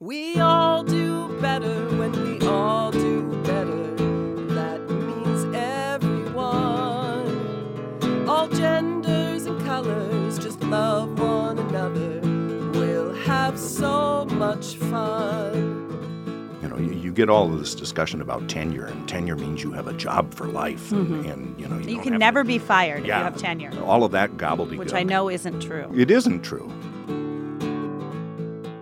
We all do better when we all do better. That means everyone. All genders and colors just love one another. We'll have so much fun. You know, you, you get all of this discussion about tenure, and tenure means you have a job for life, and, and, you know you, You can never to- be fired if you have tenure, All of that gobbledygook. which I know isn't true. it isn't true.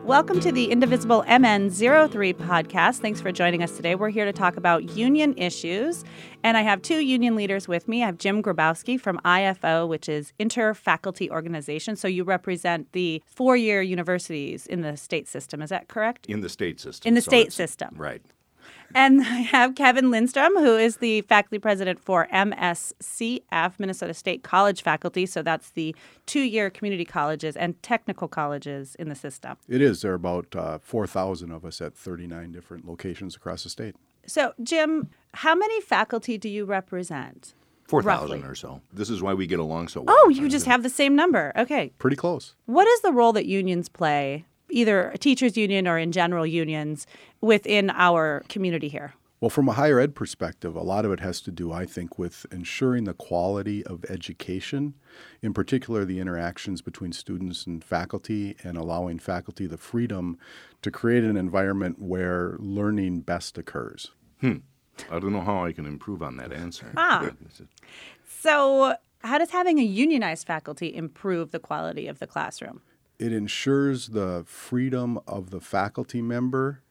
Welcome to the Indivisible MN03 podcast. Thanks for joining us today. We're here to talk about union issues. And I have two union leaders with me. I have Jim Grabowski from IFO, which is Inter-Faculty Organization. So you represent the four year universities in the state system. Is that correct? In the state system. In the so state system. Right. And I have Kevin Lindstrom, who is the faculty president for MSCF, Minnesota State College Faculty. So that's the two year community colleges and technical colleges in the system. It is. There are about uh, 4,000 of us at 39 different locations across the state. So, Jim, how many faculty do you represent? 4,000 or so. This is why we get along so well. Oh, you just have the same number. Okay. Pretty close. What is the role that unions play, either a teachers' union or in general unions, within our community here? Well, from a higher ed perspective, a lot of it has to do, I think, with ensuring the quality of education, in particular, the interactions between students and faculty, and allowing faculty the freedom to create an environment where learning best occurs. I don't know how I can improve on that answer. Ah. So, how does having a unionized faculty improve the quality of the classroom? It ensures the freedom of the faculty member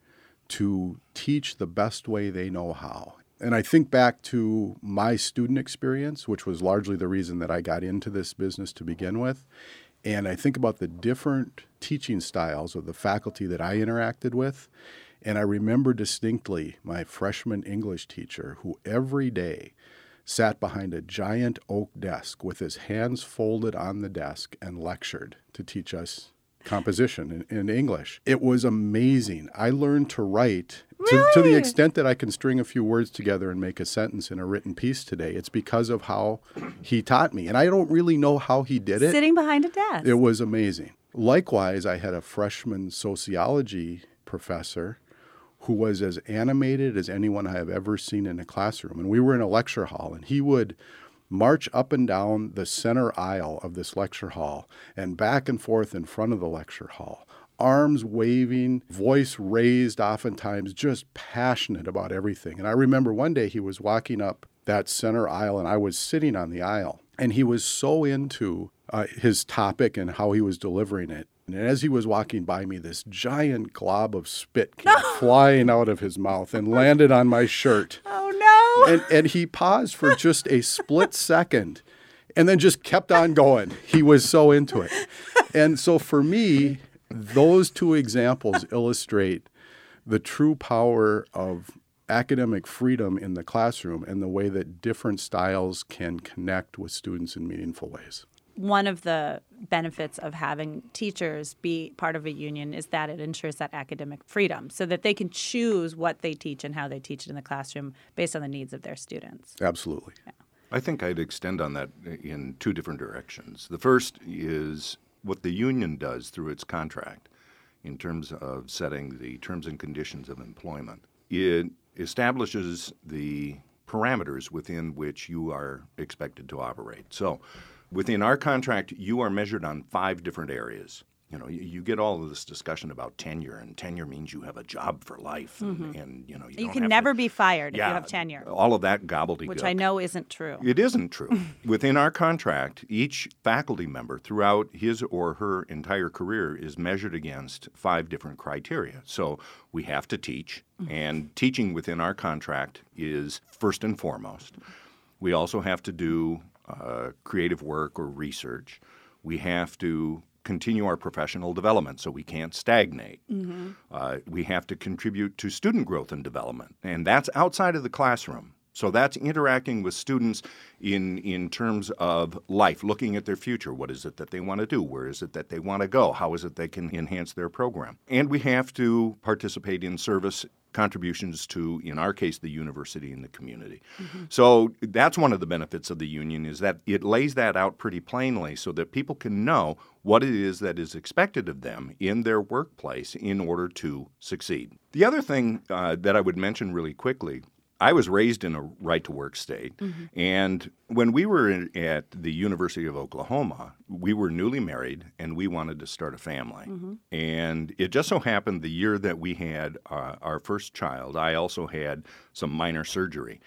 to teach the best way they know how. And I think back to my student experience, which was largely the reason that I got into this business to begin with. And I think about the different teaching styles of the faculty that I interacted with. And I remember distinctly my freshman English teacher who every day sat behind a giant oak desk with his hands folded on the desk and lectured to teach us composition in, in English. It was amazing. I learned to write to, to the extent that I can string a few words together and make a sentence in a written piece today. It's because of how he taught me. And I don't really know how he did it. Sitting behind a desk. It was amazing. Likewise, I had a freshman sociology professor who was as animated as anyone I have ever seen in a classroom. And we were in a lecture hall, and he would march up and down the center aisle of this lecture hall and back and forth in front of the lecture hall, arms waving, voice raised, oftentimes just passionate about everything. And I remember one day he was walking up that center aisle, and I was sitting on the aisle, and he was so into uh, his topic and how he was delivering it. And as he was walking by me, this giant glob of spit came flying out of his mouth and landed on my shirt. oh, no. And, and he paused for just a split second and then just kept on going. He was so into it. And so for me, those two examples illustrate the true power of academic freedom in the classroom and the way that different styles can connect with students in meaningful ways. One of the benefits of having teachers be part of a union is that it ensures that academic freedom so that they can choose what they teach and how they teach it in the classroom based on the needs of their students. Absolutely. I think I'd extend on that in two different directions. The first is what the union does through its contract in terms of setting the terms and conditions of employment. It establishes the parameters within which you are expected to operate. So, within our contract, you are measured on five different areas. You know, you, you get all of this discussion about tenure, and tenure means you have a job for life, and, and you know you, Mm-hmm. You can never to, be fired if you have tenure, All of that gobbledygook. which I know isn't true. It isn't true. Within our contract, each faculty member throughout his or her entire career is measured against five different criteria. So we have to teach, and teaching within our contract is first and foremost. We also have to do uh, creative work or research. We have to continue our professional development so we can't stagnate. Uh, we have to contribute to student growth and development, and that's outside of the classroom. So that's interacting with students in, in terms of life, looking at their future. What is it that they want to do? Where is it that they want to go? How is it they can enhance their program? And we have to participate in service contributions to, in our case, the university and the community. So that's one of the benefits of the union is that it lays that out pretty plainly so that people can know what it is that is expected of them in their workplace in order to succeed. The other thing uh, that I would mention really quickly I was raised in a right to work state. And when we were in, at the University of Oklahoma, we were newly married and we wanted to start a family. And it just so happened the year that we had uh, our first child, I also had some minor surgery.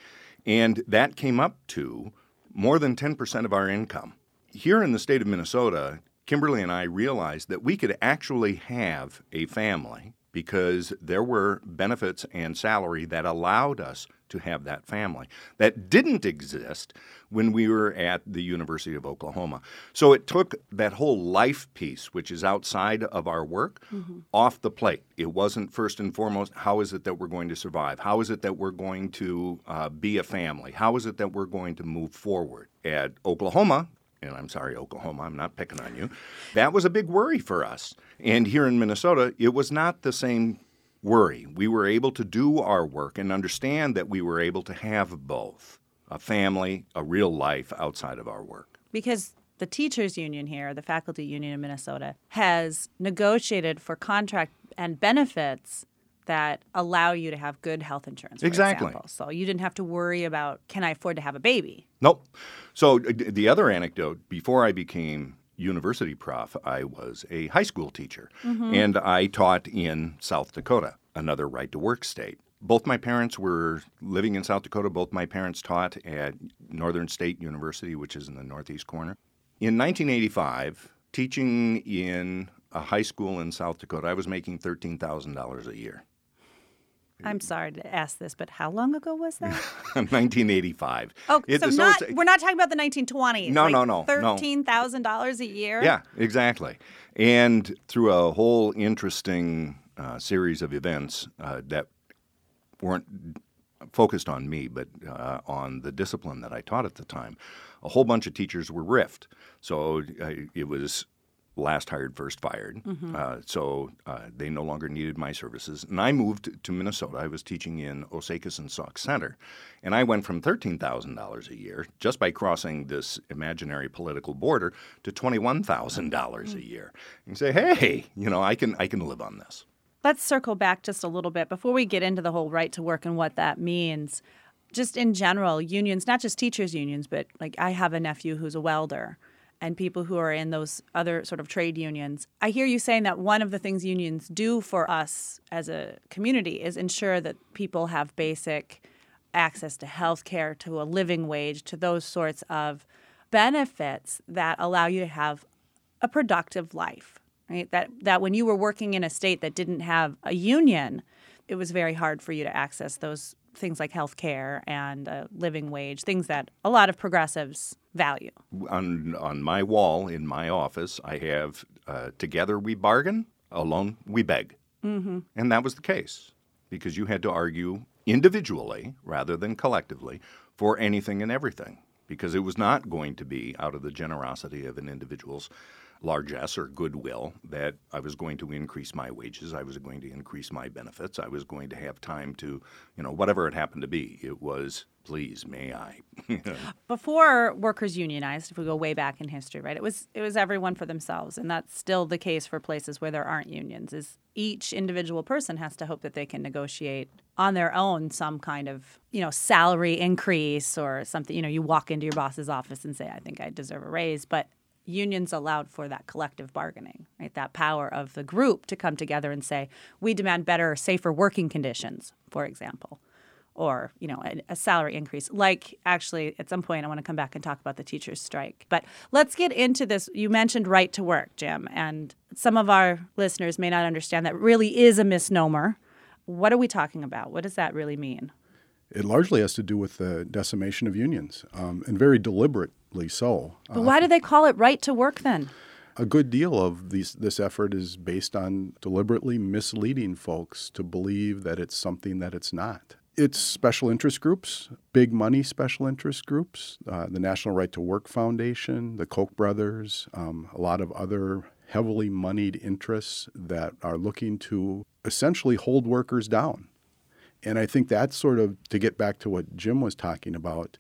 And that came up to more than 10% of our income. Here in the state of Minnesota, Kimberly and I realized that we could actually have a family because there were benefits and salary that allowed us to have that family that didn't exist when we were at the University of Oklahoma. So it took that whole life piece, which is outside of our work, off the plate. It wasn't first and foremost how is it that we're going to survive? How is it that we're going to uh, be a family? How is it that we're going to move forward? At Oklahoma, and I'm sorry, Oklahoma, I'm not picking on you. That was a big worry for us. And here in Minnesota, it was not the same worry. We were able to do our work and understand that we were able to have both a family, a real life outside of our work. because the teachers union here, the faculty union in Minnesota, has negotiated for contract and benefits that allow you to have good health insurance. For Exactly. example. So you didn't have to worry about can I afford to have a baby? Nope. So uh, the other anecdote before I became university prof, I was a high school teacher mm-hmm. and I taught in South Dakota, another right to work state. Both my parents were living in South Dakota. Both my parents taught at Northern State University, which is in the northeast corner. In 1985, teaching in a high school in South Dakota, I was making $13,000 a year. I'm sorry to ask this, but how long ago was that? 1985. Oh, It- so, so not we're not talking about the 1920s. No, like no, no, no. Thirteen thousand dollars a year. Yeah, exactly. And through a whole interesting uh, series of events uh, that weren't focused on me, but uh, on the discipline that I taught at the time, a whole bunch of teachers were riffed. So uh, it was last hired, first fired. Uh, so uh, they no longer needed my services. And I moved to Minnesota. I was teaching in Osakis and Sauk Centre. And I went from $13,000 a year just by crossing this imaginary political border to $21,000 a year. And say, hey, you know, I can, I can live on this. Let's circle back just a little bit before we get into the whole right to work and what that means. Just in general, unions, not just teachers' unions, but like I have a nephew who's a welder and people who are in those other sort of trade unions. I hear you saying that one of the things unions do for us as a community is ensure that people have basic access to health care, to a living wage, to those sorts of benefits that allow you to have a productive life. Right? That that when you were working in a state that didn't have a union, it was very hard for you to access those things like health care and a living wage, things that a lot of progressives value. on on my wall in my office, I have uh, "Together we bargain, alone we beg," mm-hmm. and that was the case because you had to argue individually rather than collectively for anything and everything because it was not going to be out of the generosity of an individual's largesse or goodwill that I was going to increase my wages, I was going to increase my benefits, I was going to have time to, you know, whatever it happened to be. It was, please, may I? Before workers unionized, if we go way back in history, right? It was it was everyone for themselves, and that's still the case for places where there aren't unions. Is each individual person has to hope that they can negotiate on their own some kind of you know salary increase or something. You know, you walk into your boss's office and say, "I think I deserve a raise," but unions allowed for that collective bargaining, right? That power of the group to come together and say, "We demand better, safer working conditions," for example or you know a, a, salary increase. Like actually at some point i want to come back and talk about the teachers strike. But let's get into this. You mentioned right to work jim and some of our listeners may not understand that really is a misnomer. What are we talking about? What does that really mean It largely has to do with the decimation of unions, um, and very deliberately so. but why do they call it right to work then A good deal of these, this effort is based on deliberately misleading folks to believe that it's something that it's not. It's special interest groups, big money special interest groups, uh, the National Right to Work Foundation, the Koch brothers, um, a lot of other heavily moneyed interests that are looking to essentially hold workers down. And I think that's sort of to get back to what Jim was talking about.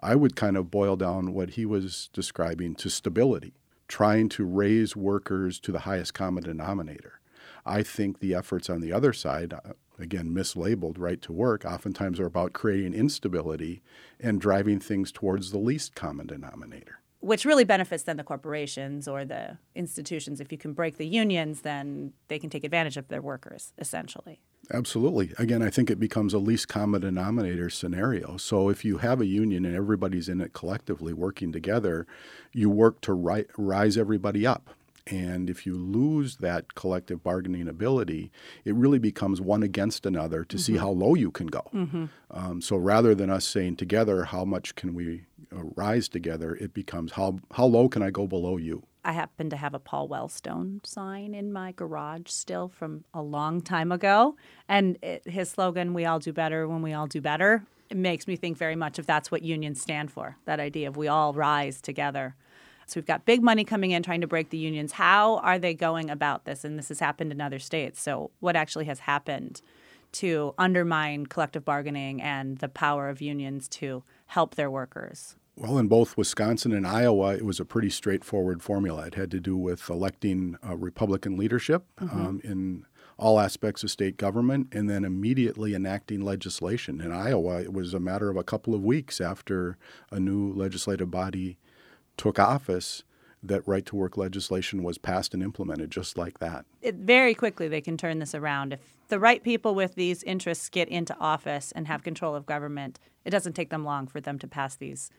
I would kind of boil down what he was describing to stability, trying to raise workers to the highest common denominator. I think the efforts on the other side, uh, again, mislabeled right to work, oftentimes are about creating instability and driving things towards the least common denominator which really benefits then the corporations or the institutions. If you can break the unions, then they can take advantage of their workers, essentially. Absolutely. Again, I think it becomes a least common denominator scenario. So if you have a union and everybody's in it collectively working together, you work to ri- rise everybody up. And if you lose that collective bargaining ability, it really becomes one against another to mm-hmm. see how low you can go. Mm-hmm. Um, so rather than us saying together, how much can we uh, rise together, it becomes how, how low can I go below you? I happen to have a Paul Wellstone sign in my garage still from a long time ago. And it, his slogan, We all do better when we all do better, it makes me think very much of that's what unions stand for that idea of we all rise together. So we've got big money coming in trying to break the unions. How are they going about this? And this has happened in other states. So, what actually has happened to undermine collective bargaining and the power of unions to help their workers? Well, in both Wisconsin and Iowa, it was a pretty straightforward formula. It had to do with electing Republican leadership mm-hmm. um, in all aspects of state government and then immediately enacting legislation. In Iowa, it was a matter of a couple of weeks after a new legislative body took office that right to work legislation was passed and implemented just like that. It, very quickly, they can turn this around. If the right people with these interests get into office and have control of government, it doesn't take them long for them to pass these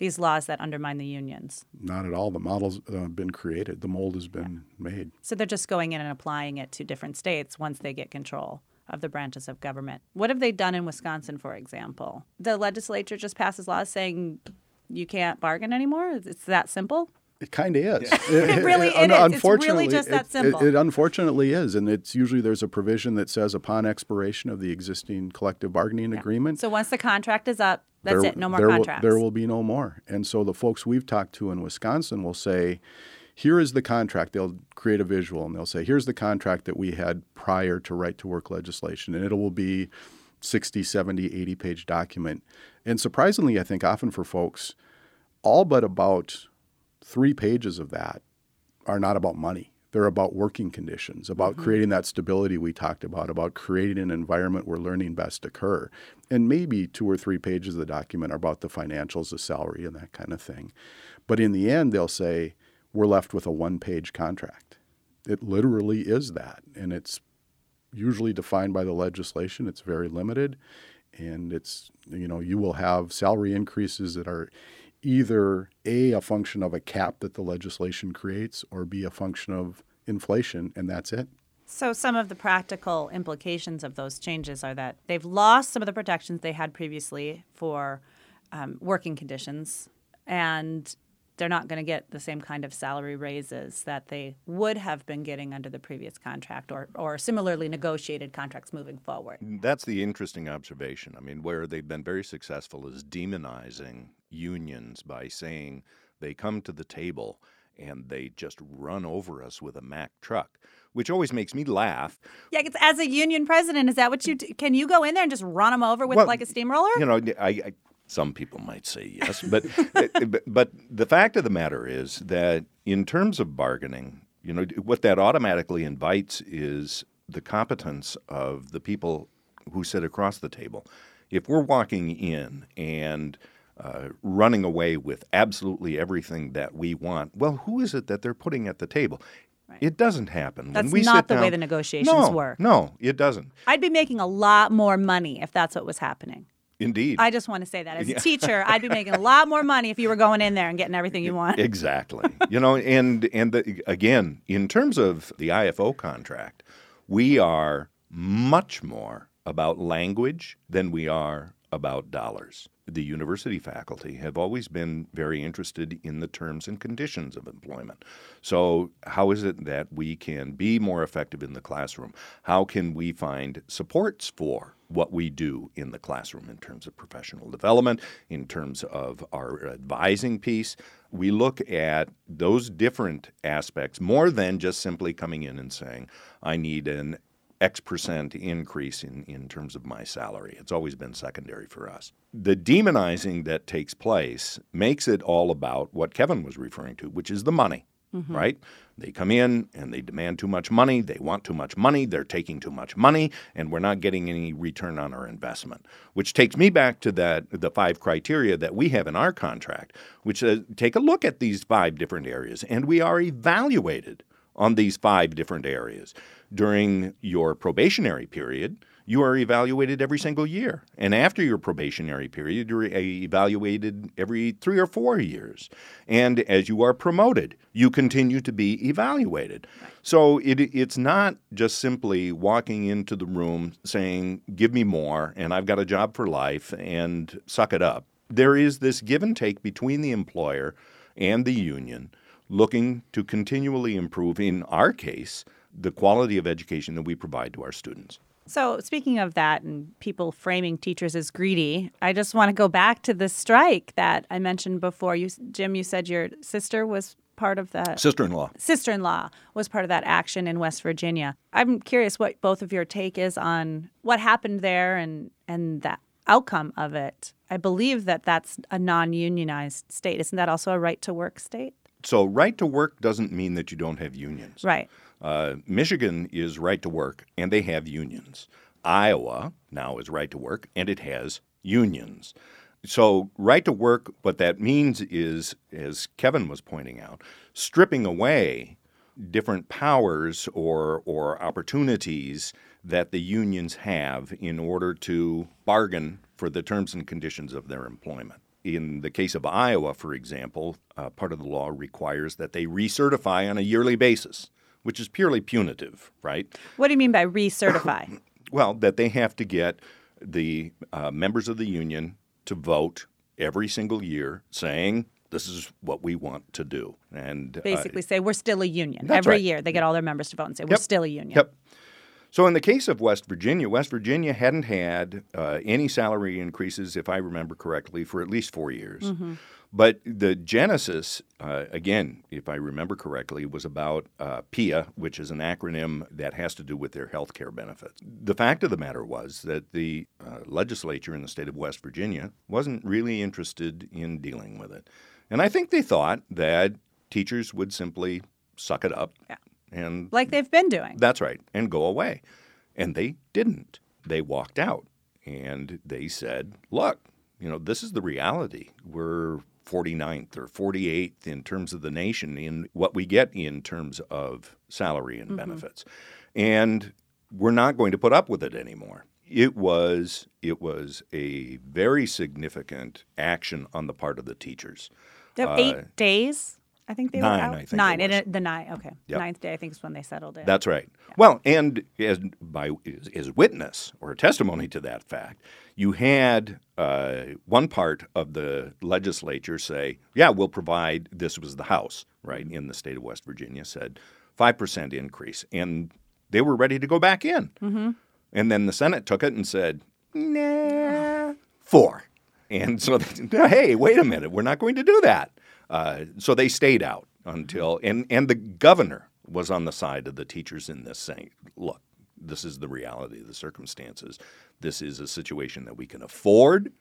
these laws that undermine the unions. Not at all. The model's uh, been created. The mold has been yeah. made. So they're just going in and applying it to different states once they get control of the branches of government. What have they done in Wisconsin, for example? The legislature just passes laws saying you can't bargain anymore. It's that simple. It kind of is. Yeah. it really it is. It's really just that simple. It, it, unfortunately is, and it's usually there's a provision that says upon expiration of the existing collective bargaining yeah. agreement. So once the contract is up, that's there, it. No more there contracts. Will, there will be no more. And so the folks we've talked to in Wisconsin will say, "Here is the contract." They'll create a visual and they'll say, "Here's the contract that we had prior to right to work legislation," and it will be 60, 70, 80 page document. And surprisingly, I think often for folks, all but about three pages of that are not about money. They're about working conditions, about mm-hmm. creating that stability we talked about, about creating an environment where learning best occur. And maybe two or three pages of the document are about the financials, the salary, and that kind of thing. But in the end, they'll say, we're left with a one page contract. It literally is that. And it's usually defined by the legislation, it's very limited. And it's, you know, you will have salary increases that are either A, a function of a cap that the legislation creates, or B, a function of inflation, and that's it. So, some of the practical implications of those changes are that they've lost some of the protections they had previously for um, working conditions, and they're not going to get the same kind of salary raises that they would have been getting under the previous contract or, or similarly negotiated contracts moving forward. That's the interesting observation. I mean, where they've been very successful is demonizing unions by saying they come to the table and they just run over us with a Mack truck, which always makes me laugh. Yeah, as a union president, is that what you do? Can you go in there and just run them over with well, like a steamroller? You know, I, I some people might say yes, but, but but the fact of the matter is that in terms of bargaining, you know, what that automatically invites is the competence of the people who sit across the table. If we're walking in and uh, running away with absolutely everything that we want, well, who is it that they're putting at the table? Right. It doesn't happen. That's when we not the down, way the negotiations no, work. No, it doesn't. I'd be making a lot more money if that's what was happening. Indeed. I just want to say that as a teacher, I'd be making a lot more money if you were going in there and getting everything you want. Exactly. you know, and and the, again, in terms of the IFO contract, we are much more about language than we are about dollars the university faculty have always been very interested in the terms and conditions of employment. So, how is it that we can be more effective in the classroom? How can we find supports for what we do in the classroom in terms of professional development, in terms of our advising piece? We look at those different aspects more than just simply coming in and saying, I need an X percent increase in, in terms of my salary. It's always been secondary for us. The demonizing that takes place makes it all about what Kevin was referring to, which is the money, Mm-hmm. right? They come in and they demand too much money. They want too much money. They're taking too much money, and we're not getting any return on our investment. Which takes me back to that the five criteria that we have in our contract, which says take a look at these five different areas, and we are evaluated on these five different areas. During your probationary period, you are evaluated every single year. And after your probationary period, you're evaluated every three or four years. And as you are promoted, you continue to be evaluated. So it, it's not just simply walking into the room saying, Give me more, and I've got a job for life, and suck it up. There is this give and take between the employer and the union looking to continually improve, in our case, the quality of education that we provide to our students. So, speaking of that and people framing teachers as greedy, I just want to go back to the strike that I mentioned before. You, Jim, you said your sister was part of that. Sister in law. sister-in-law was part of that action in West Virginia. I'm curious what both of your take is on what happened there and and the outcome of it. I believe that that's a non-unionized state. Isn't that also a right to work state? So, right to work doesn't mean that you don't have unions. Right. Uh, Michigan is right to work, and they have unions. Iowa now is right to work, and it has unions. So, right to work, what that means is, as Kevin was pointing out, stripping away different powers or, or opportunities that the unions have in order to bargain for the terms and conditions of their employment. In the case of Iowa, for example, uh, part of the law requires that they recertify on a yearly basis, which is purely punitive, right? What do you mean by recertify? Well, that they have to get the uh, members of the union to vote every single year saying, this is what we want to do. And uh, Basically, say we're still a union. Every right. year, they get all their members to vote and say we're Yep. still a union. Yep. So, in the case of West Virginia, West Virginia hadn't had uh, any salary increases, if I remember correctly, for at least four years. Mm-hmm. But the genesis, uh, again, if I remember correctly, was about uh, PIA, which is an acronym that has to do with their health care benefits. The fact of the matter was that the uh, legislature in the state of West Virginia wasn't really interested in dealing with it. And I think they thought that teachers would simply suck it up Yeah. and Like they've been doing. that's right, and go away. And they didn't. They walked out and they said, look, you know, this is the reality. We're 49th or 48th in terms of the nation in what we get in terms of salary and mm-hmm. benefits. And we're not going to put up with it anymore. It was it was a very significant action on the part of the teachers. Have uh, eight days. I think they nine, were out. I think nine. it- the nine. Okay. Yep. Ninth day, I think, is when they settled in. That's right. Well, and as by as witness or testimony to that fact, you had uh, one part of the legislature say, "Yeah, we'll provide." This was the House, right, in the state of West Virginia, said five percent increase, and they were ready to go back in. Mm-hmm. And then the Senate took it and said, "Nah, four. And so, they, hey, wait a minute, we're not going to do that. Uh, so they stayed out until, and, and the governor was on the side of the teachers in this, saying, look, this is the reality of the circumstances. This is a situation that we can afford.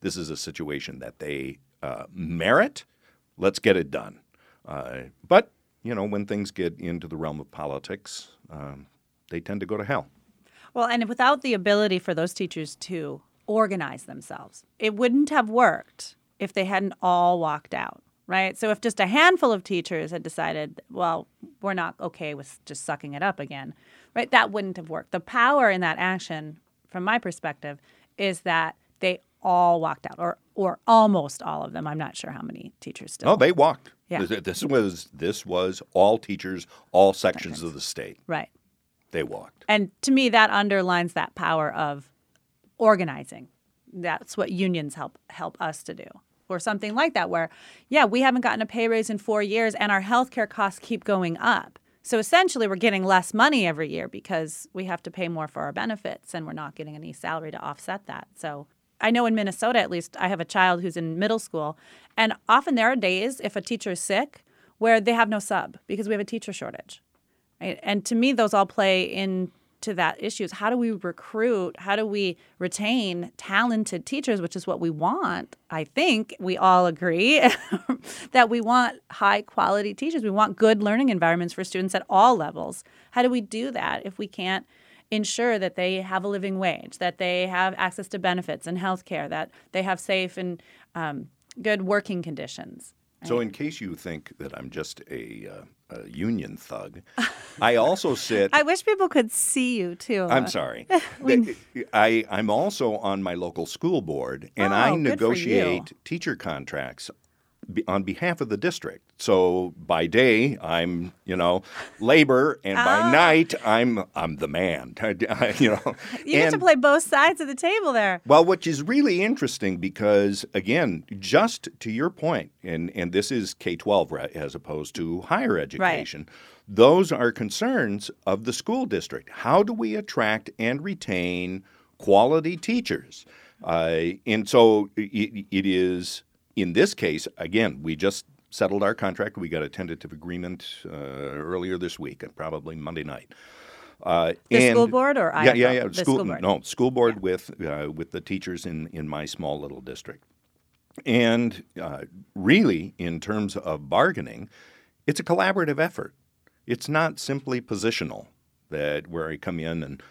This is a situation that they uh, merit. Let's get it done. Uh, but, you know, when things get into the realm of politics, um, they tend to go to hell. Well, and without the ability for those teachers to organize themselves, it wouldn't have worked if they hadn't all walked out, right? So if just a handful of teachers had decided, well, we're not okay with just sucking it up again, right? That wouldn't have worked. The power in that action, from my perspective, is that they all walked out, or or almost all of them. I'm not sure how many teachers still. Oh, they walked. Yeah. This, this was this was all teachers, all sections of the state. right. They walked. And to me, that underlines that power of organizing. That's what unions help help us to do. Or something like that, where, yeah, we haven't gotten a pay raise in four years and our healthcare costs keep going up. So essentially, we're getting less money every year because we have to pay more for our benefits and we're not getting any salary to offset that. So I know in Minnesota, at least, I have a child who's in middle school. And often there are days, if a teacher is sick, where they have no sub because we have a teacher shortage. Right? And to me, those all play in to that issue is how do we recruit, how do we retain talented teachers, which is what we want. I think we all agree that we want high quality teachers. We want good learning environments for students at all levels. How do we do that if we can't ensure that they have a living wage, that they have access to benefits and health care, that they have safe and um, good working conditions? So, in case you think that I'm just a, uh, a union thug, I also sit. I wish people could see you too. I'm uh, sorry. I, I'm also on my local school board, and Oh, I good for you. negotiate teacher contracts on behalf of the district. So by day, I'm you know labor, and Ah. by night, I'm I'm the man. you know, You get to play both sides of the table there. well, which is really interesting because, again, just to your point, and, and this is K 12 as opposed to higher education, Right. those are concerns of the school district. How do we attract and retain quality teachers? Uh, and so it, it is, in this case, again, we just settled our contract. We got a tentative agreement uh, earlier this week, and probably Monday night. Uh, The school board or yeah, IFO? yeah, yeah. The School, school board. no, school board with uh, with the teachers in in my small little district, and uh, really, in terms of bargaining, it's a collaborative effort. It's not simply positional that where I come in and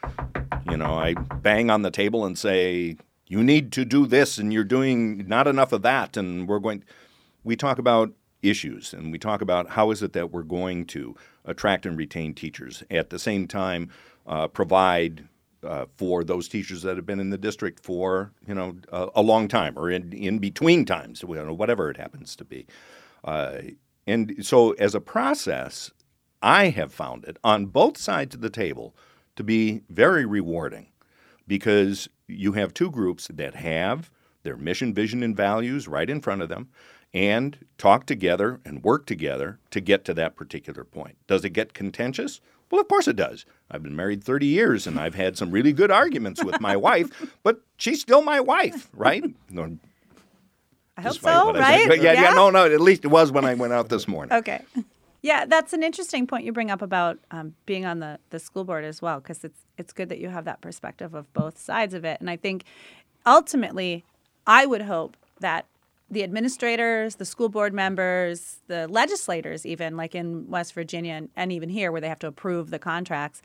you know I bang on the table and say you need to do this and you're doing not enough of that and we're going. We talk about issues and we talk about how is it that we're going to attract and retain teachers at the same time uh, provide uh, for those teachers that have been in the district for you know a, a long time or in, in between times whatever it happens to be uh, and so as a process i have found it on both sides of the table to be very rewarding because you have two groups that have their mission, vision, and values right in front of them and talk together and work together to get to that particular point. Does it get contentious? Well, of course it does. I've been married 30 years and I've had some really good arguments with my wife, but she's still my wife, right? No, I hope so, right? said. Yeah, yeah, no, no, at least it was when I went out this morning. Okay. Yeah, that's an interesting point you bring up about um, being on the, the school board as well, because it's it's good that you have that perspective of both sides of it. And I think ultimately, I would hope that the administrators, the school board members, the legislators, even like in West Virginia and, and even here, where they have to approve the contracts,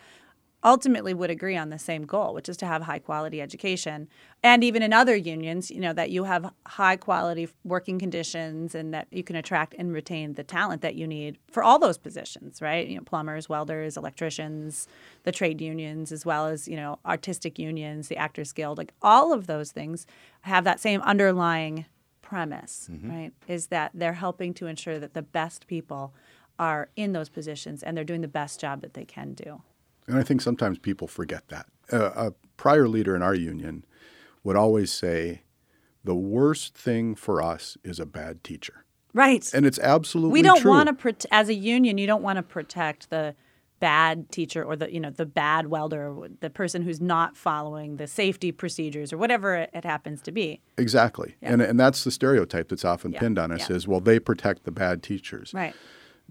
ultimately would agree on the same goal, which is to have high quality education. And even in other unions, you know, that you have high quality working conditions and that you can attract and retain the talent that you need for all those positions, right? You know, plumbers, welders, electricians, the trade unions, as well as, you know, artistic unions, the Actors Guild, like all of those things have that same underlying premise, mm-hmm. right? Is that they're helping to ensure that the best people are in those positions and they're doing the best job that they can do. And I think sometimes people forget that. Uh, a prior leader in our union would always say, the worst thing for us is a bad teacher. Right. And it's absolutely we don't want to prote- as a union you don't want to protect the bad teacher or the you know the bad welder the person who's not following the safety procedures or whatever it, happens to be Exactly. And, and that's the stereotype that's often Yeah, pinned on us yeah. is, well, they protect the bad teachers. right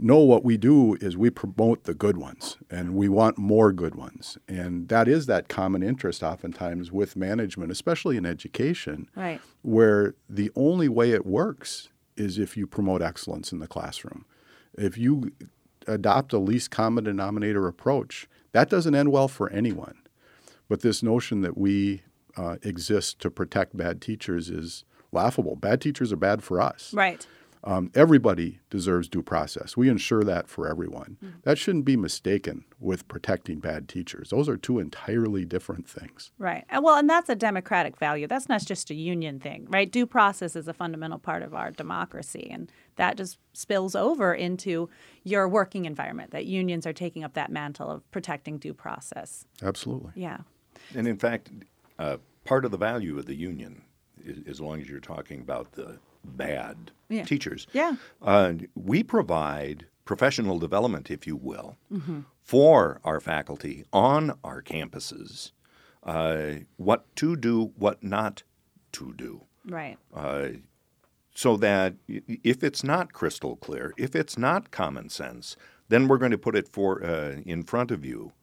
No, what we do is we promote the good ones and we want more good ones. And that is that common interest oftentimes with management, especially in education, right where the only way it works is if you promote excellence in the classroom. If you adopt a least common denominator approach, that doesn't end well for anyone. But this notion that we uh, exist to protect bad teachers is laughable. Bad teachers are bad for us. right Um, everybody deserves due process. We ensure that for everyone. That shouldn't be mistaken with protecting bad teachers. Those are two entirely different things. right well and that's a democratic value that's not just a union thing right due process is a fundamental part of our democracy and that just spills over into your working environment that unions are taking up that mantle of protecting due process Absolutely. yeah And in fact, uh, part of the value of the union, i- as long as you're talking about the bad Yeah. teachers, Yeah. uh, we provide professional development, if you will, for our faculty on our campuses. Uh, what to do, what not to do right so that if it's not crystal clear, if it's not common sense, then we're going to put it for uh, in front of you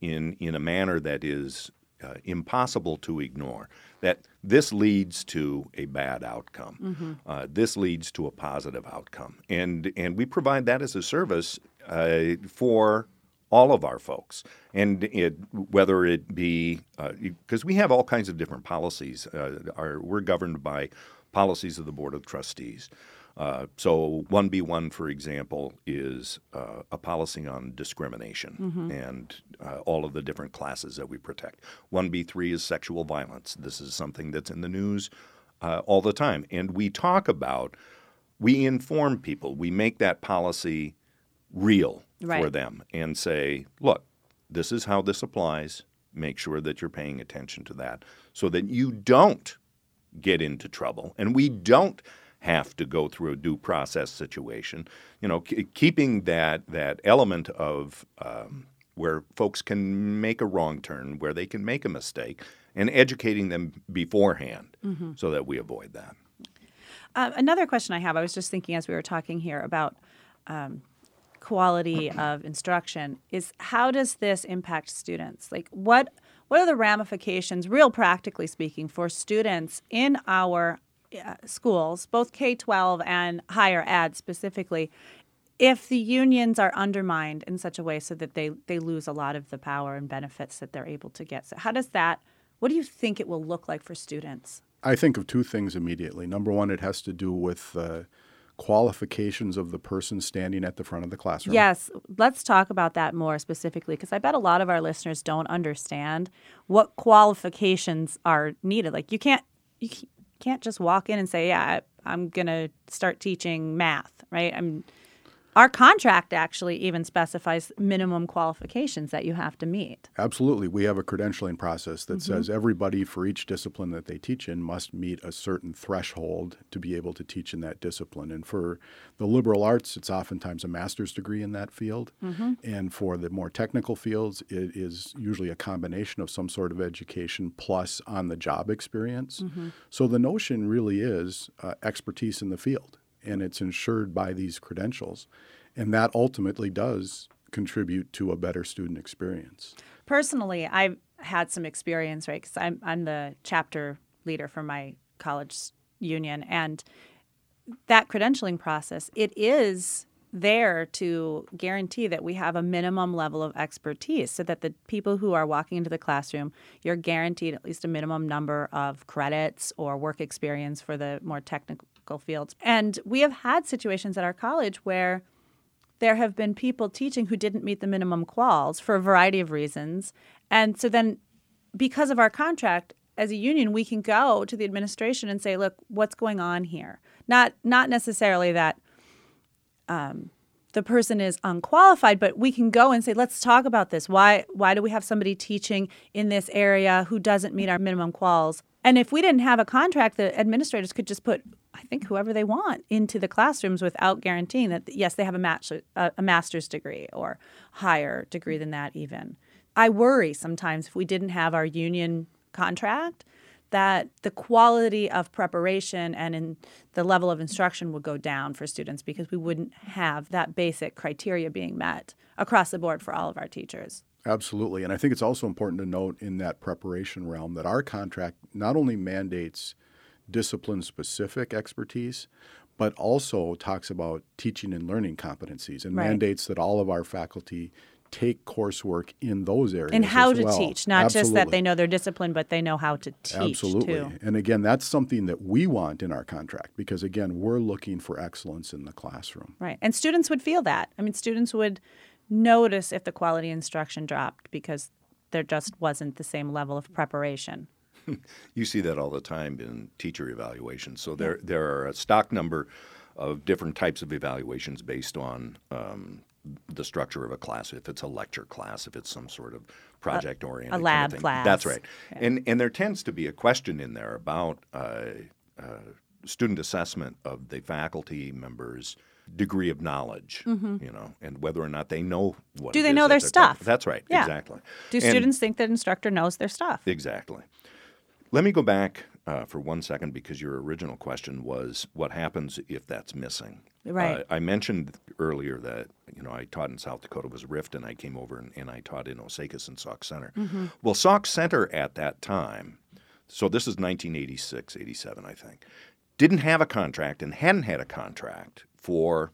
in, in a manner that is uh, impossible to ignore. That this leads to a bad outcome. Mm-hmm. Uh, this leads to a positive outcome, and and we provide that as a service uh, for all of our folks, and it, whether it be because we have all kinds of different policies. Uh, our, we're governed by policies of the board of trustees. Uh, so 1B1, for example, is uh, a policy on discrimination and uh, all of the different classes that we protect. 1B3 is sexual violence. This is something that's in the news uh, all the time. And we talk about, we inform people, we make that policy real for them and say, look, this is how this applies. Make sure that you're paying attention to that so that you don't get into trouble and we don't have to go through a due process situation. You know, k- keeping that that element of um, where folks can make a wrong turn, where they can make a mistake, and educating them beforehand so that we avoid that. Um, another question I have, I was just thinking as we were talking here about um, quality of instruction, is how does this impact students? Like, what what are the ramifications, real practically speaking, for students in our uh, Uh, schools, both K twelve and higher ed specifically, if the unions are undermined in such a way so that they they lose a lot of the power and benefits that they're able to get? So, how does that? What do you think it will look like for students? I think of two things immediately. Number one, it has to do with the qualifications of the person standing at the front of the classroom. Yes, let's talk about that more specifically because I bet a lot of our listeners don't understand what qualifications are needed. Like you can't you can't just walk in and say, "Yeah, I, I'm going to start teaching math," right? I'm our contract actually even specifies minimum qualifications that you have to meet. Absolutely. We have a credentialing process that mm-hmm. says everybody for each discipline that they teach in must meet a certain threshold to be able to teach in that discipline. And for the liberal arts, it's oftentimes a master's degree in that field. Mm-hmm. And for the more technical fields, it is usually a combination of some sort of education plus on the job experience. Mm-hmm. So the notion really is uh, expertise in the field, and it's insured by these credentials. And that ultimately does contribute to a better student experience. Personally, I've had some experience, right? Because I'm, I'm the chapter leader for my college union. And that credentialing process, it is there to guarantee that we have a minimum level of expertise so that the people who are walking into the classroom, you're guaranteed at least a minimum number of credits or work experience for the more technical fields. And we have had situations at our college where there have been people teaching who didn't meet the minimum quals for a variety of reasons. And so then, because of our contract as a union, we can go to the administration and say, look, what's going on here? Not, not necessarily that um, the person is unqualified, but we can go and say, let's talk about this. Why, why do we have somebody teaching in this area who doesn't meet our minimum quals? And if we didn't have a contract, the administrators could just put, I think, whoever they want into the classrooms without guaranteeing that, yes, they have a, a master's degree or higher degree than that, even. I worry sometimes if we didn't have our union contract that the quality of preparation and in the level of instruction would go down for students because we wouldn't have that basic criteria being met across the board for all of our teachers. Absolutely. And I think it's also important to note in that preparation realm that our contract not only mandates discipline specific expertise, but also talks about teaching and learning competencies and Right. mandates that all of our faculty take coursework in those areas. And how to teach, not just that they know their discipline, but they know how to teach Absolutely. too. And again, that's something that we want in our contract because, again, we're looking for excellence in the classroom. Right. And students would feel that. I mean, students would notice if the quality instruction dropped because there just wasn't the same level of preparation. You see that all the time in teacher evaluations. So there, there are a stock number of different types of evaluations based on um, the structure of a class. If it's a lecture class, if it's some sort of project oriented, a lab class. That's right. And and there tends to be a question in there about uh, uh, student assessment of the faculty members' degree of knowledge, you know, and whether or not they know what. Mm-hmm. Do they know their stuff? talking- That's right. Yeah. Exactly. Do And- students think that instructor knows their stuff? Exactly. Let me go back uh, for one second because your original question was what happens if that's missing. Right. Uh, I mentioned earlier that you know I taught in South Dakota was riffed, and I came over and, and I taught in Osakis and Sauk Centre. Well, Sauk Centre at that time, so this is 1986, 87, I think, didn't have a contract and hadn't had a contract for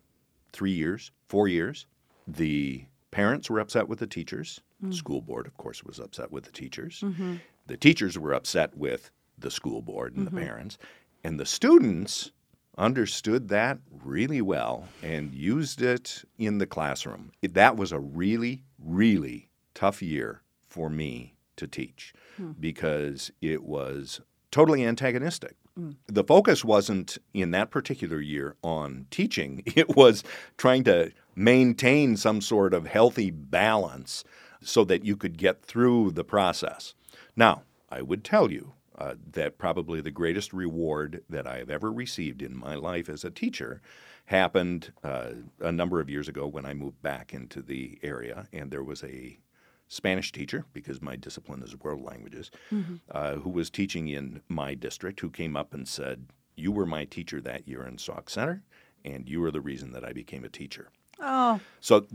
three years, four years. The parents were upset with the teachers. The school board, of course, was upset with the teachers. The teachers were upset with the school board and the mm-hmm. parents. And the students understood that really well and used it in the classroom. It- that was a really, really tough year for me to teach hmm. because it was totally antagonistic. Mm. The focus wasn't in that particular year on teaching, it was trying to maintain some sort of healthy balance so that you could get through the process. Now, I would tell you uh, that probably the greatest reward that I have ever received in my life as a teacher happened uh, a number of years ago when I moved back into the area, and there was a Spanish teacher, because my discipline is world languages, uh, who was teaching in my district, who came up and said, You were my teacher that year in Sauk Centre, and you were the reason that I became a teacher. Oh, So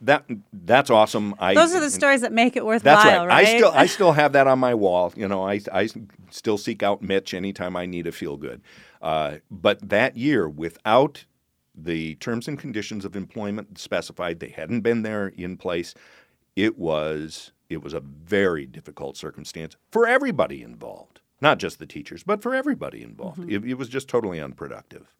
that that's awesome. I, those are the stories that make it worthwhile, that's right. right? I still I still have that on my wall. You know, I I still seek out Mitch anytime I need to feel good. Uh, but that year, without the terms and conditions of employment specified, they hadn't been there in place. It was it was a very difficult circumstance for everybody involved, not just the teachers, but for everybody involved. Mm-hmm. It, it was just totally unproductive.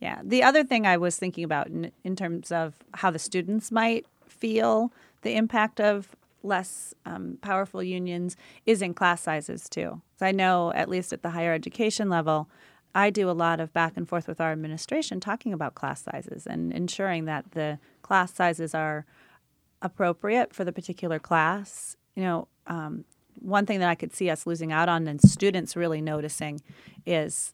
Yeah. The other thing I was thinking about in, in terms of how the students might feel the impact of less um, powerful unions is in class sizes too. So I know, at least at the higher education level, I do a lot of back and forth with our administration talking about class sizes and ensuring that the class sizes are appropriate for the particular class. You know, um, one thing that I could see us losing out on and students really noticing is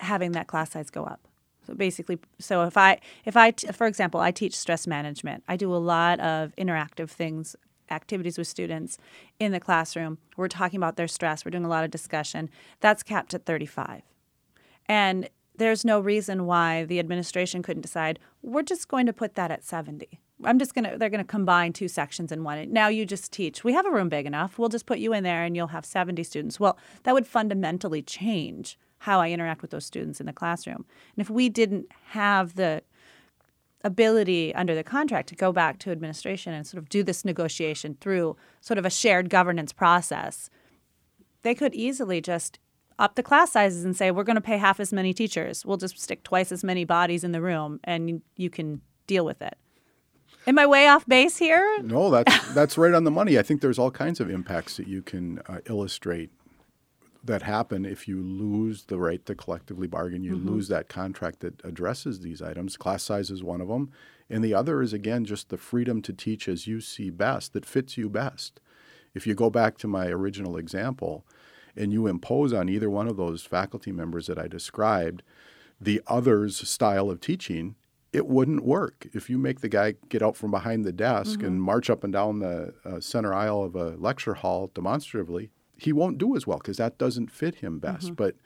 having that class size go up. So basically, so if I, if I, t- for example, I teach stress management. I do a lot of interactive things, activities with students in the classroom. We're talking about their stress. We're doing a lot of discussion. That's capped at 35. And there's no reason why the administration couldn't decide we're just going to put that at 70. I'm just going to they're going to combine two sections in one. Now you just teach. We have a room big enough. We'll just put you in there and you'll have 70 students. Well, that would fundamentally change how I interact with those students in the classroom. And if we didn't have the ability under the contract to go back to administration and sort of do this negotiation through sort of a shared governance process, they could easily just up the class sizes and say we're going to pay half as many teachers. We'll just stick twice as many bodies in the room, and you, can deal with it. Am I way off base here? No, that's that's right on the money. I think there's all kinds of impacts that you can uh, illustrate that happen if you lose the right to collectively bargain. You lose that contract that addresses these items. Class size is one of them, and the other is again just the freedom to teach as you see best that fits you best. If you go back to my original example, and you impose on either one of those faculty members that I described the other's style of teaching, it wouldn't work. If you make the guy get out from behind the desk and march up and down the uh, center aisle of a lecture hall demonstratively, he won't do as well because that doesn't fit him best. Mm-hmm. But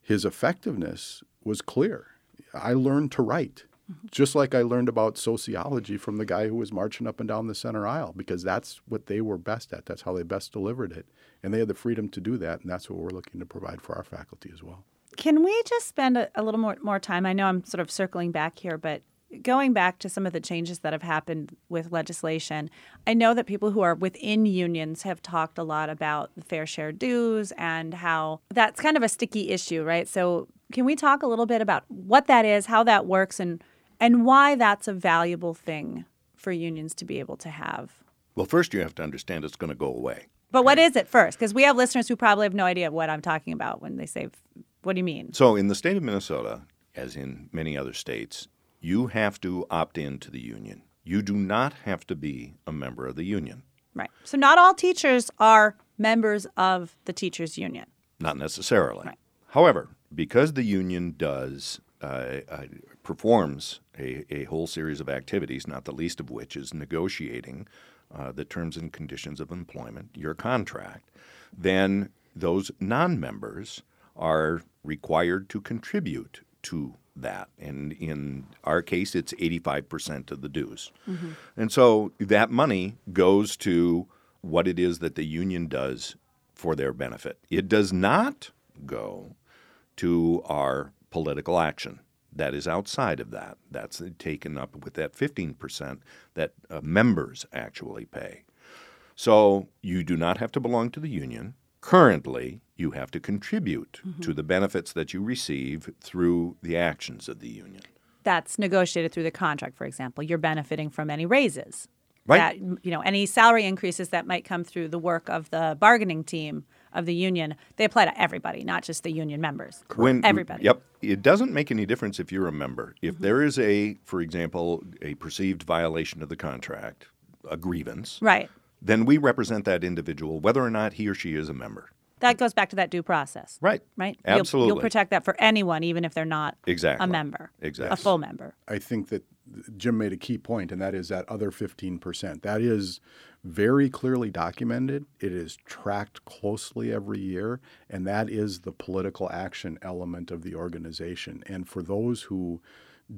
his effectiveness was clear. I learned to write, mm-hmm. just like I learned about sociology from the guy who was marching up and down the center aisle because that's what they were best at. That's how they best delivered it. And they had the freedom to do that. And that's what we're looking to provide for our faculty as well. Can we just spend a, a little more, more time? I know I'm sort of circling back here, but going back to some of the changes that have happened with legislation, I know that people who are within unions have talked a lot about the fair share dues and how that's kind of a sticky issue, right? So, can we talk a little bit about what that is, how that works, and and why that's a valuable thing for unions to be able to have? Well, first you have to understand it's going to go away. But what is it first? Because we have listeners who probably have no idea what I'm talking about when they say, "What do you mean?" So, in the state of Minnesota, as in many other states, you have to opt into the union. You do not have to be a member of the union. Right. So not all teachers are members of the teachers union. Not necessarily. Right. However, because the union does uh, uh, performs a, a whole series of activities, not the least of which is negotiating uh, the terms and conditions of employment, your contract, then those non-members are required to contribute to that. And in our case, it's 85% of the dues. And so that money goes to what it is that the union does for their benefit. It does not go to our political action. That is outside of that. That's taken up with that 15% that uh, members actually pay. So you do not have to belong to the union. Currently, you have to contribute mm-hmm. to the benefits that you receive through the actions of the union. That's negotiated through the contract, for example. You're benefiting from any raises. Right. That, you know, any salary increases that might come through the work of the bargaining team of the union, they apply to everybody, not just the union members. When Everybody. Yep. It doesn't make any difference if you're a member. If mm-hmm. there is a, for example, a perceived violation of the contract, a grievance, Right. then we represent that individual whether or not he or she is a member. That goes back to that due process. Right. Right? You'll- Absolutely. You'll, protect that for anyone, even if they're not Exactly. a member, Exactly. a full member. I think that Jim made a key point, and that is that other 15%. That is very clearly documented. It is tracked closely every year, and that is the political action element of the organization. And for those who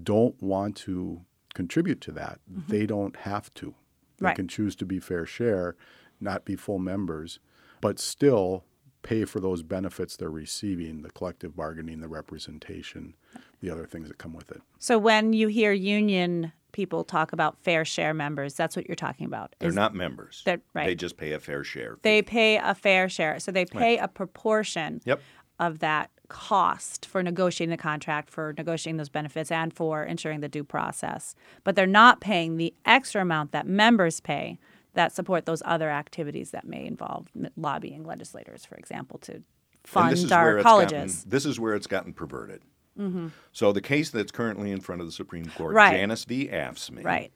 don't want to contribute to that, mm-hmm. they don't have to. They Right. can choose to be fair share, not be full members, but still pay for those benefits they're receiving the collective bargaining, the representation, the other things that come with it. So when you hear union people talk about fair share members, that's what you're talking about. They're is not members. They're- right. They just pay a fair share. They pay a fair share. So they pay a proportion Yep. of that cost for negotiating the contract, for negotiating those benefits, and for ensuring the due process. But they're not paying the extra amount that members pay that support those other activities that may involve lobbying legislators, for example, to fund our colleges. Gotten, this is where it's gotten perverted. Mm-hmm. So the case that's currently in front of the Supreme Court, Right. Janus v. AFSCME, Right.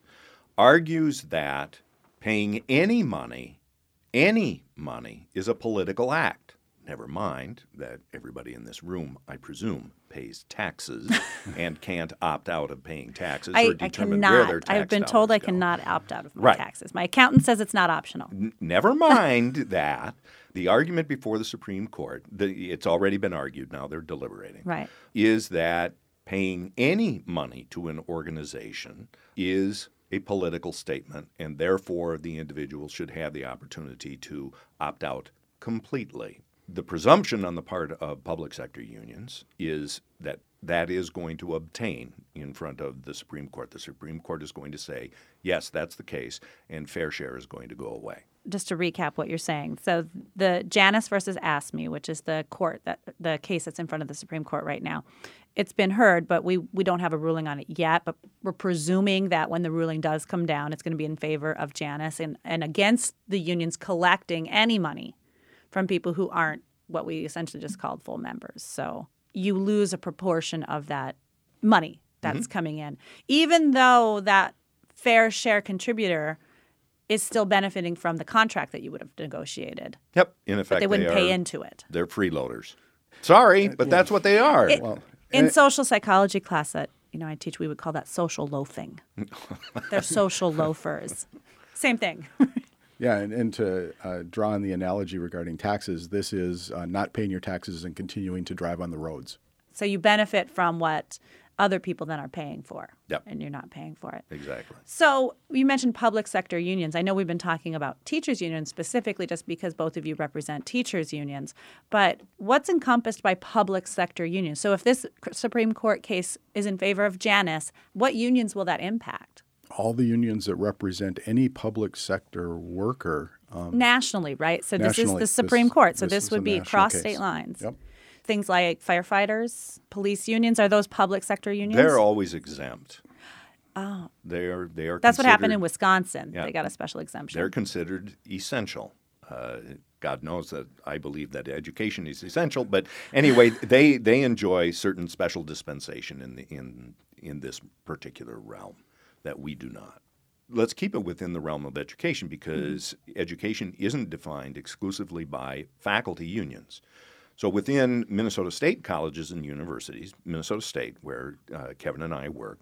argues that paying any money, any money, is a political act. Never mind that everybody in this room, I presume, pays taxes and can't opt out of paying taxes I, or I cannot. determine where their tax I've been told I go. cannot opt out of my Right. taxes. My accountant says it's not optional. Never mind that. The argument before the Supreme Court, the, it's already been argued, now they're deliberating, Right. is that paying any money to an organization is a political statement, and therefore the individual should have the opportunity to opt out completely. The presumption on the part of public sector unions is that that is going to obtain in front of the Supreme Court. The Supreme Court is going to say, yes, that's the case, and fair share is going to go away. just to recap what you're saying. So the Janus versus AFSCME, which is the court that the case that's in front of the Supreme Court right now, it's been heard, but we we don't have a ruling on it yet. But we're presuming that when the ruling does come down, it's going to be in favor of Janus and and against the unions collecting any money from people who aren't what we essentially just called full members. So you lose a proportion of that money that's mm-hmm. coming in, even though that fair share contributor is still benefiting from the contract that you would have negotiated, Yep, in effect, but they wouldn't pay are- into it. They're freeloaders. Sorry, uh, but that's what they are. It- Well, In social psychology class that you know I teach, we would call that social loafing. They're social loafers. Same thing. Yeah, and, and to uh, draw on the analogy regarding taxes, this is uh, not paying your taxes and continuing to drive on the roads. so you benefit from what other people then are paying for, Yep. and you're not paying for it. exactly. So you mentioned public sector unions. I know we've been talking about teachers unions specifically just because both of you represent teachers unions. But what's encompassed by public sector unions? So if this Supreme Court case is in favor of Janus, what unions will that impact? All the unions that represent any public sector worker. Um, Nationally, right? So this is Nationally, the this- Supreme Court. So this this, would be national across case. state lines. Yep. Things like firefighters, police unions, are those public sector unions? They're always exempt. Oh. They are. They are. That's what happened in Wisconsin. Yeah. They got a special exemption. They're considered essential. Uh, God knows that I believe that education is essential, but anyway, they they enjoy certain special dispensation in the in in this particular realm that we do not. Let's keep it within the realm of education because education isn't defined exclusively by faculty unions. So within Minnesota State colleges and universities, Minnesota State, where uh, Kevin and I work,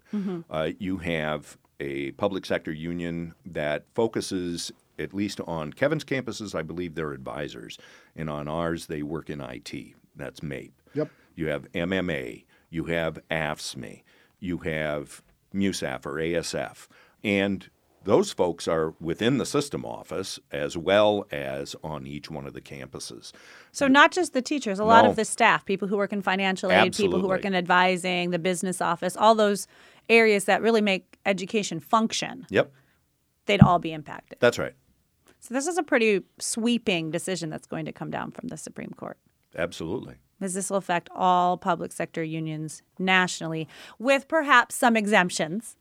uh, you have a public sector union that focuses at least on Kevin's campuses. I believe they're advisors, and on ours they work in IT. That's MAPE. Yep. You have MMA. You have AFSCME. You have MUSAF or ASF. And those folks are within the system office as well as on each one of the campuses. So not just the teachers, a lot of the staff, people who work in financial aid, people who work in advising, the business office, all those areas that really make education function, Yep, they'd all be impacted. that's right. So this is a pretty sweeping decision that's going to come down from the Supreme Court. Absolutely. Because this will affect all public sector unions nationally, with perhaps some exemptions.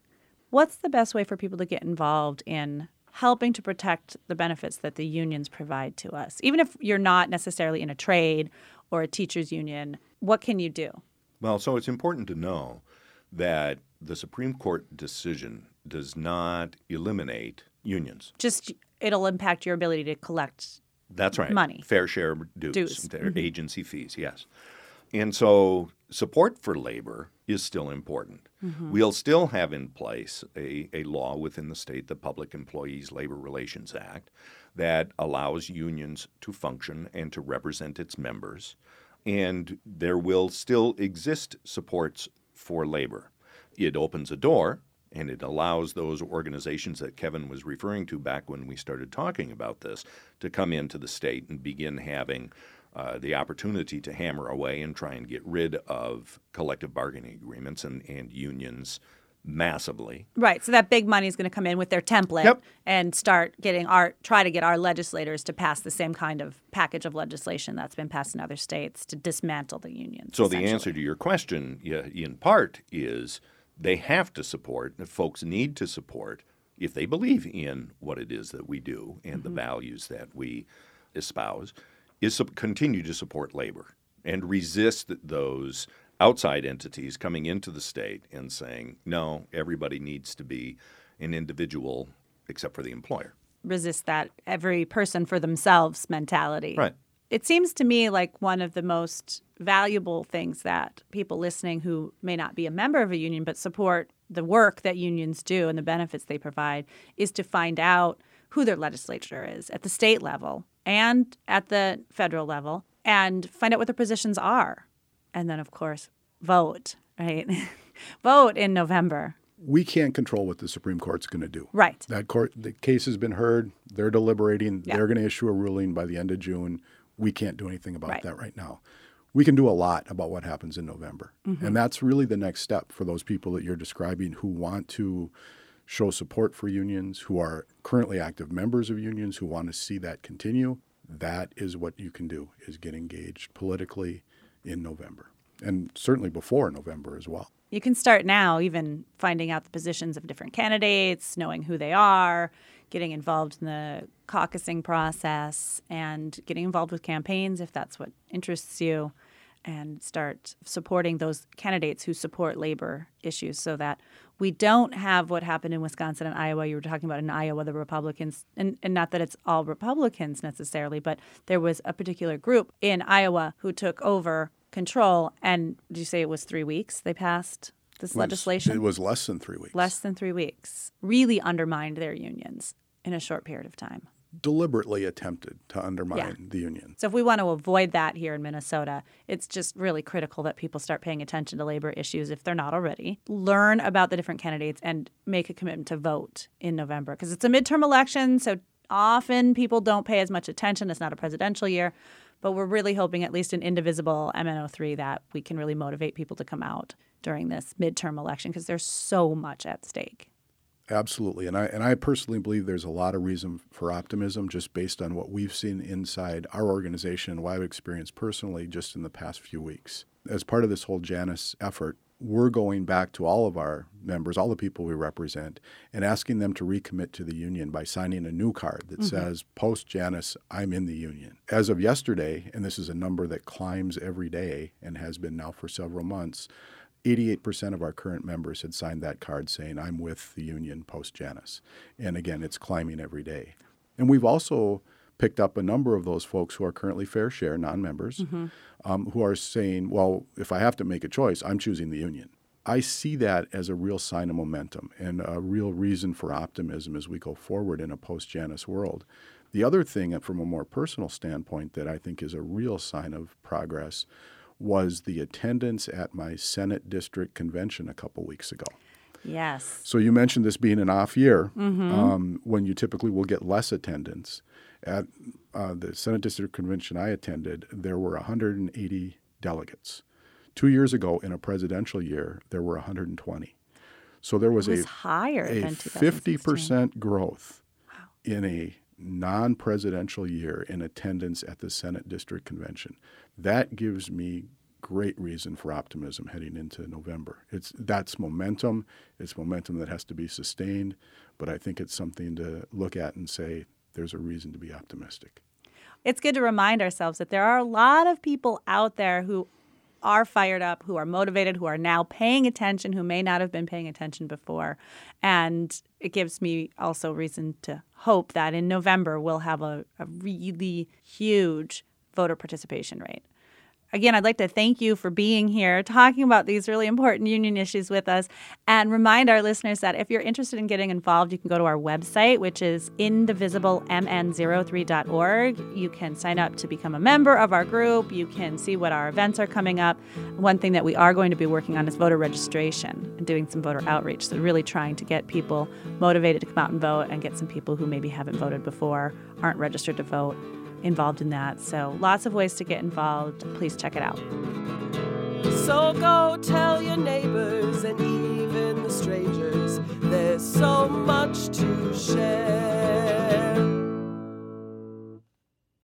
What's the best way for people to get involved in helping to protect the benefits that the unions provide to us? Even if you're not necessarily in a trade or a teachers union, what can you do? Well, so it's important to know that the Supreme Court decision does not eliminate unions. Just it'll impact your ability to collect. That's right. Money. Fair share dues, Dues. their mm-hmm. agency fees, yes. And so support for labor is still important. Mm-hmm. We'll still have in place a, a law within the state, the Public Employees Labor Relations Act, that allows unions to function and to represent its members. And there will still exist supports for labor. It opens a door and it allows those organizations that Kevin was referring to back when we started talking about this to come into the state and begin having uh, the opportunity to hammer away and try and get rid of collective bargaining agreements and, and unions massively. Right. So that big money is going to come in with their template Yep. and start getting our try to get our legislators to pass the same kind of package of legislation that's been passed in other states to dismantle the unions. So the answer to your question, in part, is they have to support. And folks need to support if they believe in what it is that we do and the mm-hmm. values that we espouse. Is continue to support labor and resist those outside entities coming into the state and saying, no, everybody needs to be an individual except for the employer. resist that every person for themselves mentality. Right. It seems to me like one of the most valuable things that people listening who may not be a member of a union but support the work that unions do and the benefits they provide is to find out who their legislature is at the state level and at the federal level and find out what their positions are. And then, of course, vote, right? vote in November. We can't control what the Supreme Court's going to do. Right. That court, the case has been heard. They're deliberating. Yeah. They're going to issue a ruling by the end of June. We can't do anything about Right. that right now. We can do a lot about what happens in November. Mm-hmm. And that's really the next step for those people that you're describing who want to show support for unions, who are currently active members of unions, who want to see that continue. That is what you can do is get engaged politically in November. And certainly before November as well. You can start now, even finding out the positions of different candidates, knowing who they are, getting involved in the caucusing process, and getting involved with campaigns if that's what interests you, and start supporting those candidates who support labor issues so that we don't have what happened in Wisconsin and Iowa. You were talking about in Iowa, the Republicans, and, and not that it's all Republicans necessarily, but there was a particular group in Iowa who took over control. And did you say it was three weeks they passed this It was- legislation? It was less than three weeks. Less than three weeks. Really undermined their unions in a short period of time. Deliberately attempted to undermine Yeah. the union. So if we want to avoid that here in Minnesota, it's just really critical that people start paying attention to labor issues if they're not already. Learn about the different candidates and make a commitment to vote in November because it's a midterm election, so often people don't pay as much attention. It's not a presidential year, but we're really hoping at least in indivisible MN03 that we can really motivate people to come out during this midterm election because there's so much at stake. Absolutely. And I and I personally believe there's a lot of reason for optimism just based on what we've seen inside our organization and what I've experienced personally just in the past few weeks. As part of this whole Janus effort, we're going back to all of our members, all the people we represent, and asking them to recommit to the union by signing a new card that mm-hmm. says, post Janus, I'm in the union. As of yesterday, and this is a number that climbs every day and has been now for several months, 88% of our current members had signed that card saying, I'm with the union post Janus. And again, it's climbing every day. And we've also picked up a number of those folks who are currently fair share non members um, who are saying, well, if I have to make a choice, I'm choosing the union. I see that as a real sign of momentum and a real reason for optimism as we go forward in a post Janus world. The other thing, uh, from a more personal standpoint, that I think is a real sign of progress was the attendance at my Senate district convention a couple weeks ago. Yes. So you mentioned this being an off year um, when you typically will get less attendance. At uh, the Senate District Convention I attended, there were 180 delegates. Two years ago, in a presidential year, there were 120. So there was, was a, higher a than 50% growth in a non presidential year in attendance at the Senate District Convention. That gives me great reason for optimism heading into November. It's that's momentum. It's momentum that has to be sustained, but I think it's something to look at and say there's a reason to be optimistic. it's good to remind ourselves that there are a lot of people out there who are fired up, who are motivated, who are now paying attention, who may not have been paying attention before. And it gives me also reason to hope that in November we'll have a, a really huge voter participation rate. Again, I'd like to thank you for being here, talking about these really important union issues with us, and remind our listeners that if you're interested in getting involved, you can go to our website, which is indivisiblemn03.org. You can sign up to become a member of our group. You can see what our events are coming up. One thing that we are going to be working on is voter registration and doing some voter outreach. So, really trying to get people motivated to come out and vote and get some people who maybe haven't voted before, aren't registered to vote involved in that. So, lots of ways to get involved. Please check it out. So go tell your neighbors and even the strangers there's so much to share.